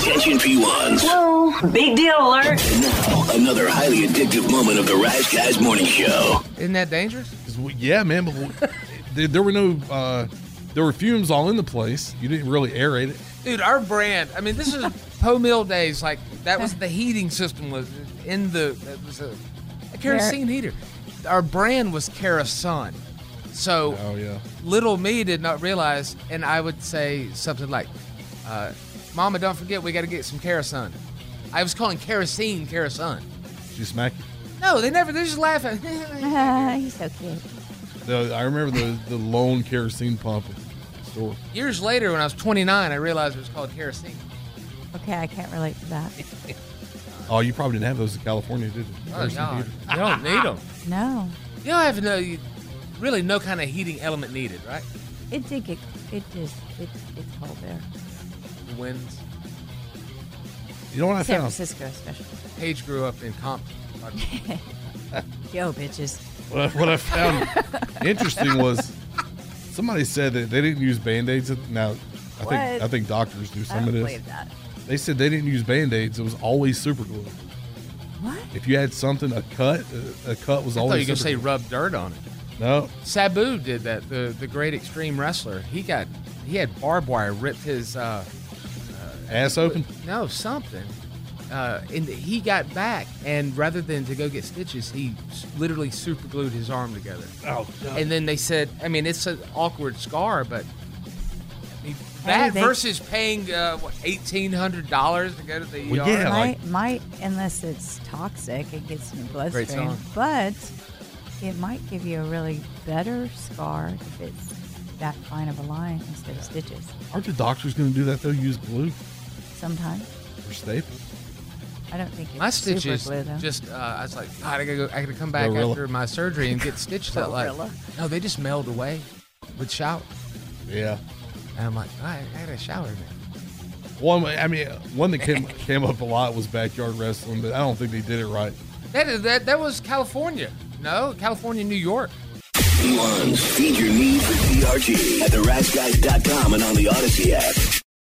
Attention P1s. Whoa, big deal alert. And now, another highly addictive moment of the Rise Guys Morning Show. Isn't that dangerous? we- Yeah, man, but we- there, there were no, uh, there were fumes all in the place. You didn't really aerate it. Dude, our brand, I mean, this is Poe Mill days. Like, that was the heating system was in the, that was a, a kerosene heater. Our brand was Kero-Sun. So, Oh yeah. little me did not realize, and I would say something like, uh, Mama, don't forget, we got to get some kerosene. I was calling kerosene kerosene. She smacked you. No, they never, They're just laughing. at He's so cute. The, I remember the the lone kerosene pump at the store. Years later, when I was 29, I realized it was called kerosene. Okay, I can't relate to that. Oh, you probably didn't have those in California, did you? Oh, Kerosene no. heater. You don't need them. No, You don't have no, you, really no kind of heating element needed, right? it did get. It just. It, it's cold there. The winds. You know what I San found? Francisco, especially. Paige grew up in Compton. Yo, bitches. What I, what I found interesting was somebody said that they didn't use band aids. Now, I think I think doctors do I some don't of this. believe that. They said they didn't use band aids. It was always super glue. What? If you had something, a cut, a, a cut was I thought you always. were going to say superglue. rub dirt on it. no. Sabu did that. The the great extreme wrestler. He got he had barbed wire ripped his uh, Ass open. no something. Uh, and he got back, and rather than to go get stitches, he literally super glued his arm together. Oh, And then they said, I mean, it's an awkward scar, but I mean, Hey, that they- versus paying uh, what eighteen hundred dollars to go to the Well, ER. yeah. like- might, might, unless it's toxic, it gets in your bloodstream. song. But it might give you a really better scar if it's that fine of a line instead of stitches. Aren't the doctors going to do that though? Use glue Sometimes. or staples? I don't think it's My super stitches glue, though. just uh, I was like, God, I gotta go. I gotta come back Gorilla. after my surgery and get stitched up. Like, Gorilla. no, they just meld away with shower. Yeah. And I'm like, all right, I gotta shower now. One, I mean, one that came came up a lot was backyard wrestling, but I don't think they did it right. That is that that was California. No, California, New York. P1s, feed your need for DRG at theriseguys.com and on the Odyssey app.